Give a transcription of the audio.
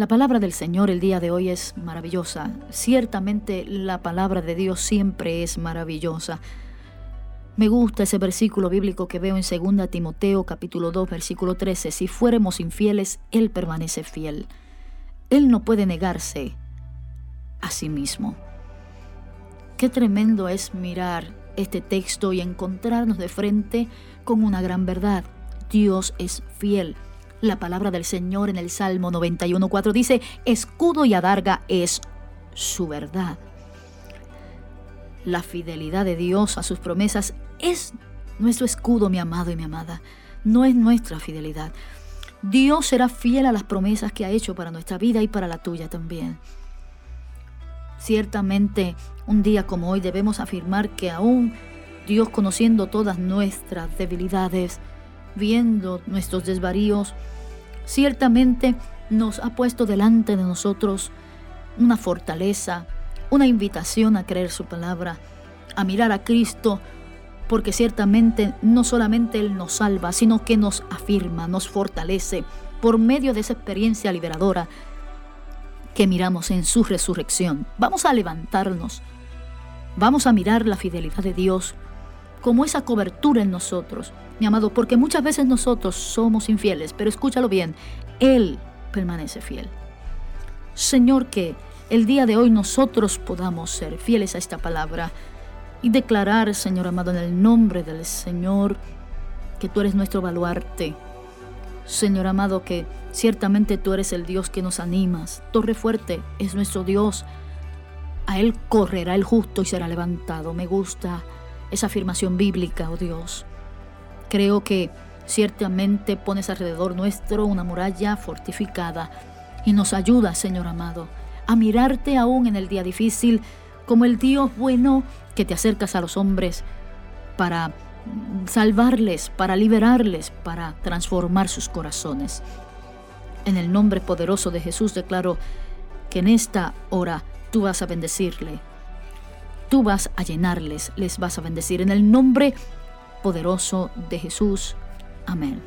La palabra del Señor el día de hoy es maravillosa. Ciertamente la palabra de Dios siempre es maravillosa. Me gusta ese versículo bíblico que veo en 2 Timoteo capítulo 2 versículo 13. Si fuéramos infieles, Él permanece fiel. Él no puede negarse a sí mismo. Qué tremendo es mirar este texto y encontrarnos de frente con una gran verdad. Dios es fiel. La palabra del Señor en el Salmo 91.4 dice, escudo y adarga es su verdad. La fidelidad de Dios a sus promesas es nuestro escudo, mi amado y mi amada. No es nuestra fidelidad. Dios será fiel a las promesas que ha hecho para nuestra vida y para la tuya también. Ciertamente, un día como hoy debemos afirmar que aún Dios conociendo todas nuestras debilidades, viendo nuestros desvaríos, ciertamente nos ha puesto delante de nosotros una fortaleza, una invitación a creer su palabra, a mirar a Cristo, porque ciertamente no solamente Él nos salva, sino que nos afirma, nos fortalece por medio de esa experiencia liberadora que miramos en su resurrección. Vamos a levantarnos, vamos a mirar la fidelidad de Dios como esa cobertura en nosotros, mi amado, porque muchas veces nosotros somos infieles, pero escúchalo bien, Él permanece fiel. Señor, que el día de hoy nosotros podamos ser fieles a esta palabra y declarar, Señor amado, en el nombre del Señor, que tú eres nuestro baluarte. Señor amado, que ciertamente tú eres el Dios que nos animas. Torre fuerte es nuestro Dios. A Él correrá el justo y será levantado. Me gusta esa afirmación bíblica, oh Dios. Creo que ciertamente pones alrededor nuestro una muralla fortificada y nos ayuda, Señor amado, a mirarte aún en el día difícil como el Dios bueno que te acercas a los hombres para salvarles, para liberarles, para transformar sus corazones. En el nombre poderoso de Jesús declaro que en esta hora tú vas a bendecirle, tú vas a llenarles, les vas a bendecir en el nombre poderoso de Jesús. Amén.